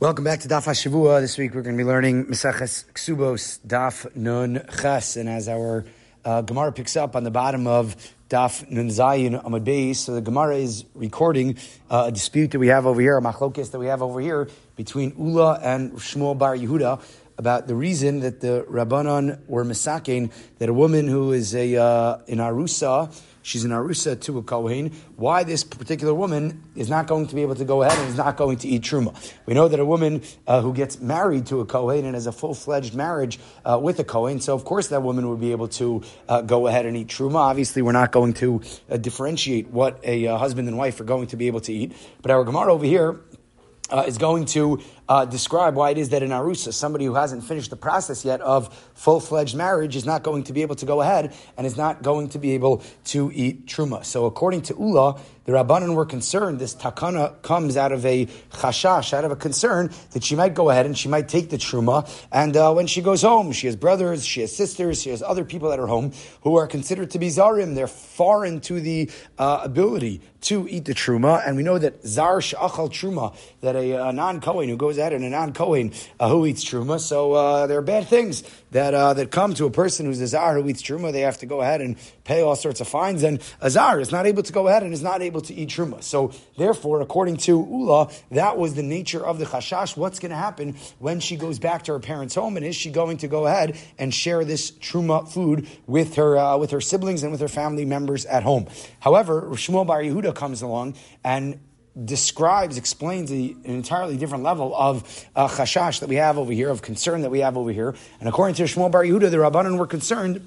Welcome back to Daf HaShavua. This week we're going to be learning Meseches Ksubos Daf Nun Ches. And as our uh, Gemara picks up on the bottom of Daf Nun Zayin Amad Beis, so the Gemara is recording uh, a dispute that we have over here, a machlokes that we have over here between Ula and Shmuel Bar Yehuda about the reason that the Rabbanon were misakein that a woman who is a uh, in Arusa she's an arusa to a kohen. Why this particular woman is not going to be able to go ahead and is not going to eat truma? We know that a woman uh, who gets married to a kohen and has a full fledged marriage uh, with a kohen, so of course that woman would be able to uh, go ahead and eat truma. Obviously, we're not going to uh, differentiate what a uh, husband and wife are going to be able to eat, but our gemara over here uh, is going to uh, describe why it is that in Arusa, somebody who hasn't finished the process yet of full fledged marriage is not going to be able to go ahead and is not going to be able to eat truma. So, according to Ula, the Rabbanan were concerned this takana comes out of a chashash, out of a concern that she might go ahead and she might take the truma. And uh, when she goes home, she has brothers, she has sisters, she has other people at her home who are considered to be zarim. They're foreign to the uh, ability to eat the truma. And we know that zar shachal truma, that a, a non Kohen who goes ahead and a non Kohen uh, who eats truma. So uh, there are bad things that uh, that come to a person who's a zar who eats truma. They have to go ahead and pay all sorts of fines. And a zar is not able to go ahead and is not able to eat truma. So therefore, according to Ula, that was the nature of the chashash. What's going to happen when she goes back to her parents' home, and is she going to go ahead and share this truma food with her uh, with her siblings and with her family members at home? However, Shmuel Bar Yehuda comes along and describes, explains an entirely different level of uh, chashash that we have over here, of concern that we have over here. And according to Shmuel Bar Yehuda, the Rabbanan were concerned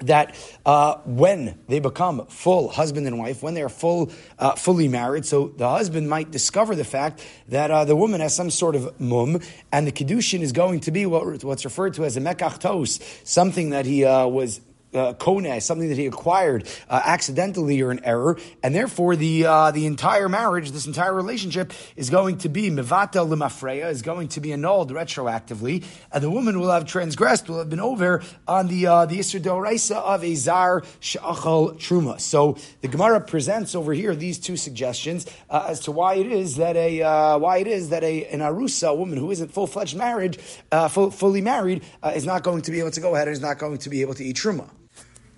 that uh, when they become full husband and wife, when they are full, uh, fully married, so the husband might discover the fact that uh, the woman has some sort of mum, and the kedushin is going to be what, what's referred to as a mekach tos, something that he uh, was uh, something that he acquired uh, accidentally or an error, and therefore the uh, the entire marriage, this entire relationship, is going to be mivata limafreya, is going to be annulled retroactively, and the woman will have transgressed, will have been over on the uh, the isser doraisa of a zar shachal truma. So the Gemara presents over here these two suggestions uh, as to why it is that a uh, why it is that a an arusa a woman who isn't full fledged marriage, uh, full, fully married, uh, is not going to be able to go ahead and is not going to be able to eat truma.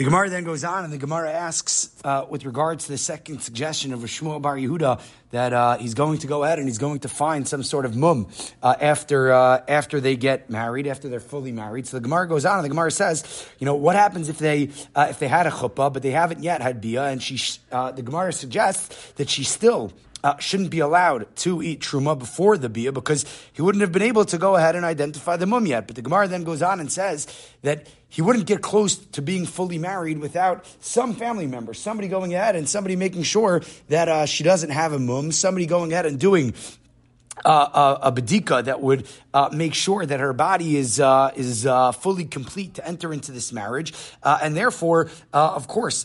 The Gemara then goes on, and the Gemara asks, uh, with regards to the second suggestion of Shmuel Bar Yehuda, that uh, he's going to go ahead and he's going to find some sort of mum uh, after uh, after they get married, after they're fully married. So the Gemara goes on, and the Gemara says, you know, what happens if they uh, if they had a chuppah but they haven't yet had bia, and she uh, the Gemara suggests that she still uh, shouldn't be allowed to eat truma before the bia because he wouldn't have been able to go ahead and identify the mum yet. But the Gemara then goes on and says that he wouldn't get close to being fully married without some family member, somebody going ahead and somebody making sure that uh, she doesn't have a mum, somebody going ahead and doing uh, a, a bedika that would uh, make sure that her body is uh, is uh, fully complete to enter into this marriage, uh, and therefore, uh, of course,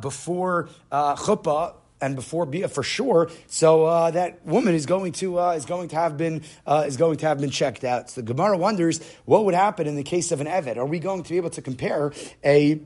before chuppah and before Bia for sure. So uh, that woman is going to uh, is going to have been uh, is going to have been checked out. So the Gemara wonders what would happen in the case of an Eved. Are we going to be able to compare a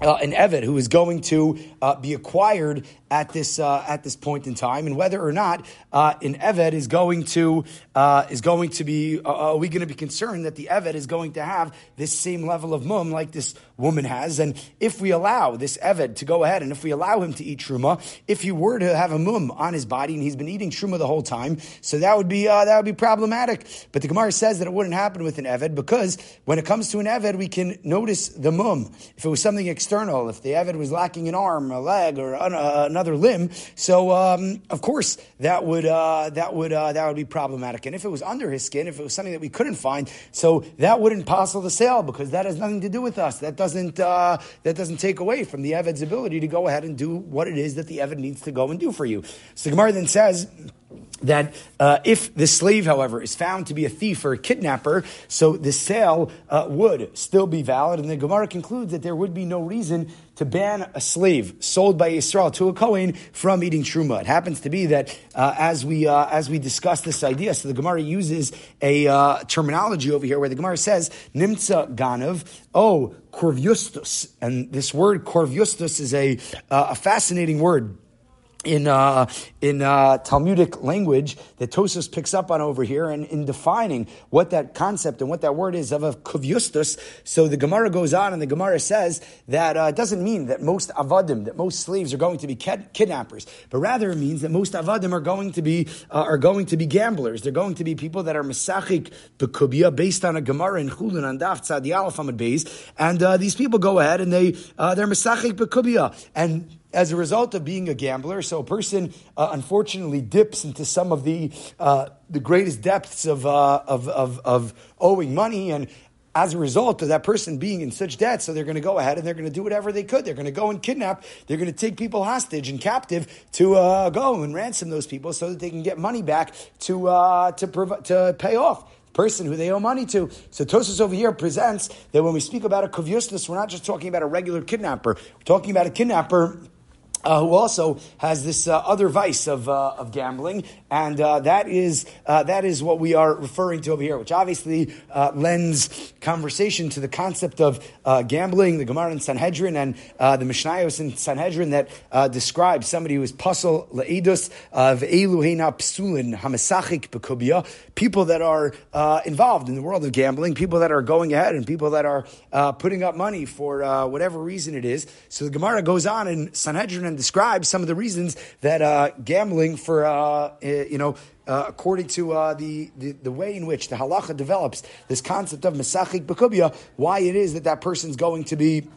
uh, an Eved who is going to uh, be acquired at this uh, at this point in time, and whether or not uh, an Eved is going to uh, is going to be uh, are we going to be concerned that the Eved is going to have this same level of mum like this woman has, and if we allow this Eved to go ahead and if we allow him to eat truma, if he were to have a mum on his body and he's been eating truma the whole time, so that would be that would be problematic. But the Gemara says that it wouldn't happen with an Eved because when it comes to an Eved, we can notice the mum. If it was something external, if the Eved was lacking an arm, a leg, or another another limb. So um, of course that would uh, that would uh, that would be problematic. And if it was under his skin, if it was something that we couldn't find, so that wouldn't possible the sale because that has nothing to do with us. That doesn't uh, that doesn't take away from the Eved's ability to go ahead and do what it is that the Eved needs to go and do for you. So Gemara then says that uh, if the slave, however, is found to be a thief or a kidnapper, so the sale uh, would still be valid. And the Gemara concludes that there would be no reason to ban a slave sold by Israel to a Kohen from eating truma. It happens to be that uh, as we uh, as we discuss this idea, so the Gemara uses a uh, terminology over here where the Gemara says nimtza ganav, oh kuvyustus, and this word kuvyustus is a uh, a fascinating word in uh, in uh, Talmudic language that Tosos picks up on over here, and in defining what that concept and what that word is of a kuvyustus. So the Gemara goes on, and the Gemara says that uh, it doesn't mean that most avadim, that most slaves are going to be kid- kidnappers, but rather it means that most avadim are going to be uh, are going to be gamblers. They're going to be people that are mesachik bekubia based on a Gemara in Chulin and Daf Tzadi Aleph Amid Beis, and uh, these people go ahead and they uh, they're mesachik bekubia and as a result of being a gambler. So a person, uh, unfortunately, dips into some of the uh, the greatest depths of, uh, of, of, of owing money, and as a result of that person being in such debt, so they're going to go ahead and they're going to do whatever they could. They're going to go and kidnap. They're going to take people hostage and captive to uh, go and ransom those people so that they can get money back to uh, to prov- to pay off the person who they owe money to. So Tosus over here presents that when we speak about a kuvyustus, we're not just talking about a regular kidnapper. We're talking about a kidnapper uh, who also has this uh, other vice of, uh, of gambling, and uh, that is uh, that is what we are referring to over here, which obviously uh, lends conversation to the concept of gambling. The Gemara in Sanhedrin and the Mishnayos in Sanhedrin that describe somebody who is puzzle leidus of eluhena psulin hamasachik bekubia, people that are involved in the world of gambling, people that are going ahead, and people that are putting up money for whatever reason it is. So the Gemara goes on in Sanhedrin and describes some of the reasons that uh, gambling for, uh, eh, you know, uh, according to uh, the, the, the way in which the halacha develops this concept of mesachik bekubia, why it is that that person's going to be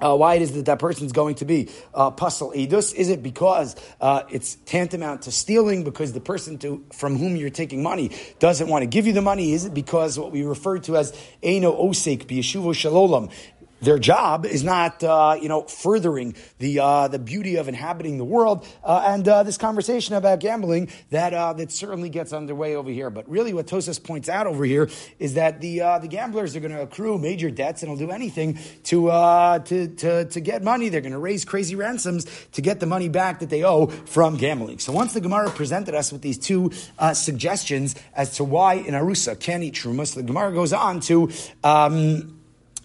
uh, why it is that that person's going to be uh, pasal edus? Is it because uh, it's tantamount to stealing because the person to, from whom you're taking money doesn't want to give you the money? Is it because what we refer to as eno osek biyeshuvo shalolam their job is not, uh, you know, furthering the uh, the beauty of inhabiting the world. Uh, and uh, this conversation about gambling that uh, that certainly gets underway over here. But really, what Tosas points out over here is that the uh, the gamblers are going to accrue major debts and will do anything to to, to to get money. They're going to raise crazy ransoms to get the money back that they owe from gambling. So once the Gemara presented us with these two suggestions as to why in Arusa can't eat truma, so the Gemara goes on to. Um,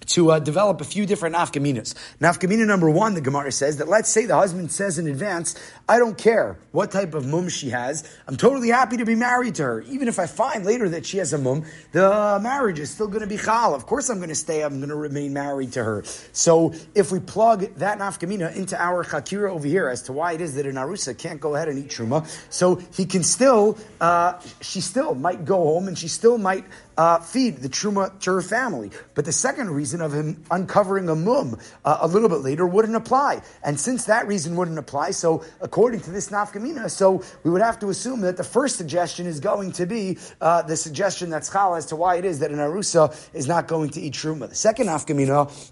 to uh, develop a few different nafkaminas. Nafkamina number one, the Gemara says that let's say the husband says in advance, I don't care what type of mum she has. I'm totally happy to be married to her. Even if I find later that she has a mum, the marriage is still going to be chal. Of course I'm going to stay, I'm going to remain married to her. So if we plug that nafkamina into our chakira over here as to why it is that an arusa can't go ahead and eat truma, so he can still, uh, she still might go home and she still might uh, feed the truma to her family. But the second reason of him uncovering a mum uh, a little bit later wouldn't apply. And since that reason wouldn't apply, so according to this nafkamina, so we would have to assume that the first suggestion is going to be uh, the suggestion that's chal as to why it is that an arusa is not going to eat truma. The second nafkamina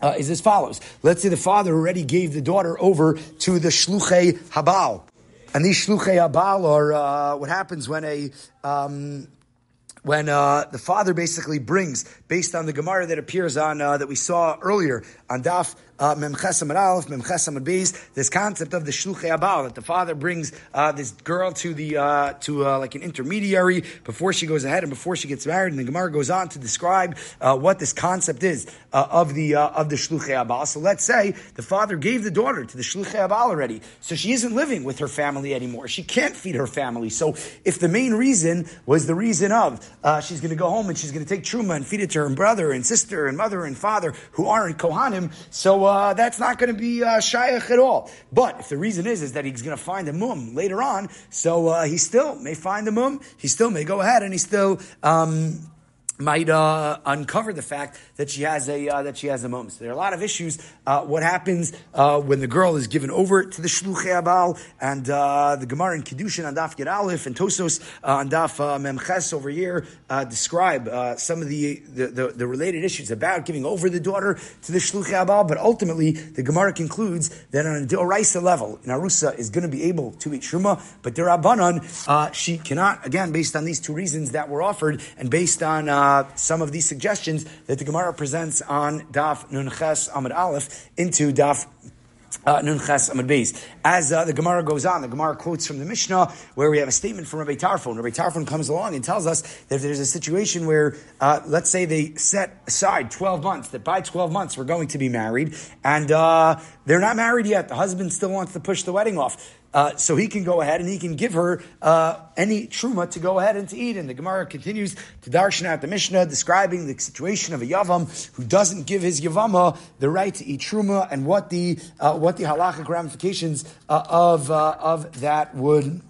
uh, is as follows. Let's say the father already gave the daughter over to the shluchei habal. And these shluchei habal are uh, what happens when a um, when uh, the father basically brings, based on the Gemara that appears on uh, that we saw earlier on Daf uh, Memchesam and Aleph, Memchesam and Beis, this concept of the Shluchei Abal, that the father brings uh, this girl to the uh, to uh, like an intermediary before she goes ahead and before she gets married, and the Gemara goes on to describe uh, what this concept is of the of the Shluchei Abal. So let's say the father gave the daughter to the Shluchei Abal already, so she isn't living with her family anymore. She can't feed her family. So if the main reason was the reason of she's going to go home and she's going to take truma and feed it to her brother and sister and mother and father who aren't kohanim, so uh, that's not going to be uh, shayach at all. But if the reason is is that he's going to find a mum later on, so uh, he still may find the mum. He still may go ahead and he still. Um, might uh, uncover the fact that she has a uh, that she has a mum. So there are a lot of issues. Uh, what happens uh, when the girl is given over to the shluchei abal and uh, the Gemara in Kiddushin on Daf Gid Aleph and Tosos uh, on Daf Memches over here describe some of the the, the the, related issues about giving over the daughter to the shluchei abal. But ultimately, the Gemara concludes that on a deoraisa level, Narusa is going to be able to eat truma, but derabanan she cannot. Again, based on these two reasons that were offered and based on uh, some of these suggestions that the Gemara presents on Daf Nunches Amid Aleph into Daf uh, Nunches Amid Beis. As uh, the Gemara goes on, the Gemara quotes from the Mishnah where we have a statement from Rabbi Tarfon. Rabbi Tarfon comes along and tells us that if there's a situation where, uh, let's say they set aside 12 months, that by 12 months we're going to be married, and uh, they're not married yet, the husband still wants to push the wedding off uh, so he can go ahead and he can give her uh, any truma to go ahead and to eat. And the Gemara continues to darshan out the Mishnah, describing the situation of a yavam who doesn't give his yavama the right to eat truma and what the uh, what the halachic ramifications uh, of uh, of that would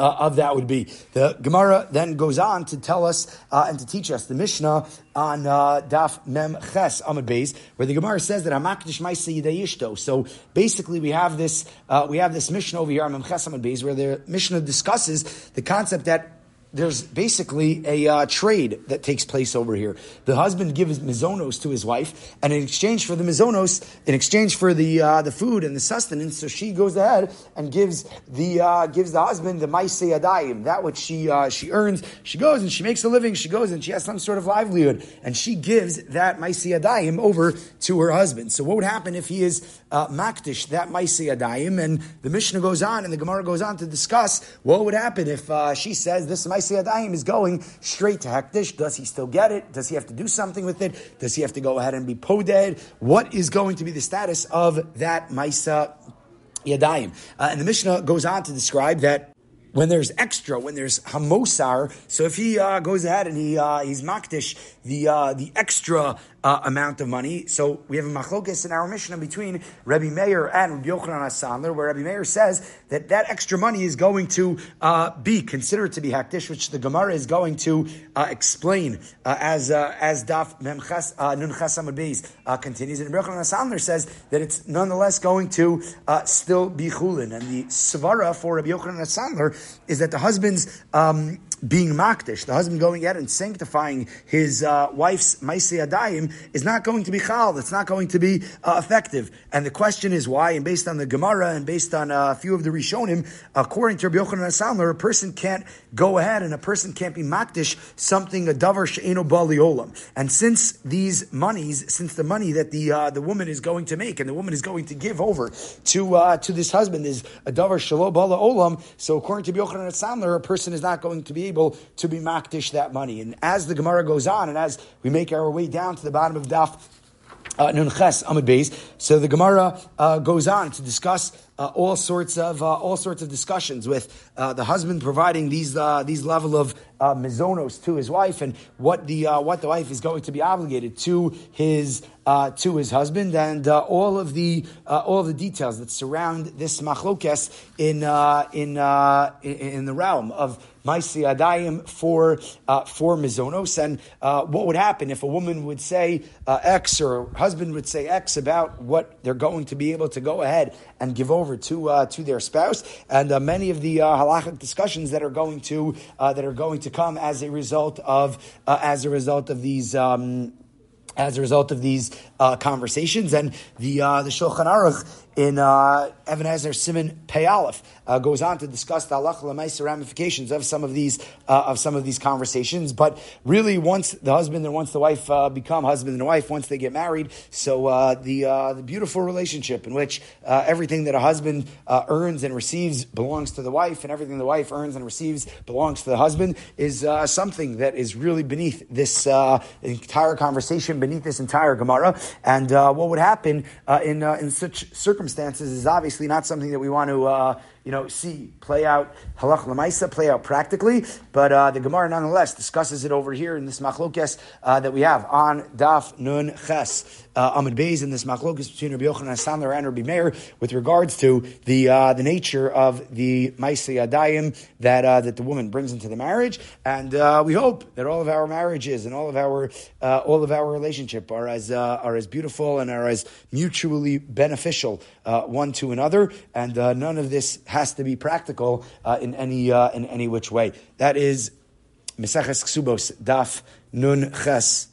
uh, of that would be. The Gemara then goes on to tell us uh, and to teach us the Mishnah on uh, Daf Mem Ches Amud Beis, where the Gemara says that Hamakdish Maisa Yidayishto. So basically, we have this uh, we have this Mishnah over here on Mem Ches Amud Beis, where the Mishnah discusses the concept that there's basically a uh, trade that takes place over here. The husband gives mizonos to his wife, and in exchange for the mizonos, in exchange for the uh, the food and the sustenance, so she goes ahead and gives the uh, gives the husband the maise adayim, that which she uh, she earns. She goes and she makes a living. She goes and she has some sort of livelihood, and she gives that maise adayim over to her husband. So what would happen if he is uh, makdish that maise adayim? And the Mishnah goes on, and the Gemara goes on to discuss what would happen if uh, she says this Maisi Adayim is going straight to Hekdesh. Does he still get it? Does he have to do something with it? Does he have to go ahead and be poded? What is going to be the status of that Maisa Yadayim? Uh, and the Mishnah goes on to describe that when there's extra, when there's hamosar, so if he uh, goes ahead and he uh, he's makdish the uh, the extra uh, amount of money. So we have a machlokes in our Mishnah between Rabbi Meir and Rabbi Yochanan Asandler, where Rabbi Meir says that that extra money is going to uh, be considered to be hakdish, which the Gemara is going to uh, explain uh, as uh, as Daf Memchas uh, Nun Chasam uh continues. And Rabbi Yochanan Asandler says that it's nonetheless going to still be chulin. And the svara for Rabbi Yochanan Asandler is that the husband's um, being makdish, the husband going out and sanctifying his uh, wife's maisi adayim is not going to be chal. It's not going to be uh, effective. And the question is why. And based on the Gemara and based on uh, a few of the Rishonim, according to Rabbi Yochanan Asandler, a person can't go ahead and a person can't be makdish something a davar she'eno bali olam. And since these monies, since the money that the uh, the woman is going to make and the woman is going to give over to uh, to this husband is a davar shelo olam. So according to Rabbi Yochanan Asandler, a person is not going to be able to be makdish that money. And as the Gemara goes on, and as we make our way down to the bottom of Daf uh, Nun Ches Amud Beis, so the Gemara uh, goes on to discuss uh, all sorts of uh, all sorts of discussions with uh, the husband providing these uh, these level of mizonos to his wife and what the what the wife is going to be obligated to his to his husband and all of the all of the details that surround this machlokes in in in the realm of Maisi Adayim for uh, for Mizonos. And uh, what would happen if a woman would say uh, X or husband would say X about what they're going to be able to go ahead and give over to uh, to their spouse, and uh, many of the uh, halachic discussions that are going to that are going to come as a result of as a result of these. Um, as a result of these uh, conversations, and the uh, the Shulchan Aruch in uh, Even HaEzer Siman Pei uh, goes on to discuss the halacha ramifications of some of these uh, of some of these conversations. But really, once the husband and once the wife uh, become husband and wife, once they get married, so uh, the uh, the beautiful relationship in which everything that a husband earns and receives belongs to the wife, and everything the wife earns and receives belongs to the husband, is something that is really beneath this entire conversation, beneath this entire Gemara. And what would happen in in such circumstances? Circumstances is obviously not something that we want to, uh, you know, see play out halach lemaisa, play out practically. But uh, the Gemara nonetheless discusses it over here in this machlokes uh, that we have on Daf Nun Ches uh, Amid Beis in this machlokes between Rabbi Yochanan Sandler and Rabbi Meir with regards to the uh, the nature of the Maisei Adayim that uh, that the woman brings into the marriage, and uh, we hope that all of our marriages and all of our uh, all of our relationship are as uh, are as beautiful and are as mutually beneficial one to another, and none of this has to be practical uh, in any uh, in any which way. That is Meseches Ksubos Daf Nun Ches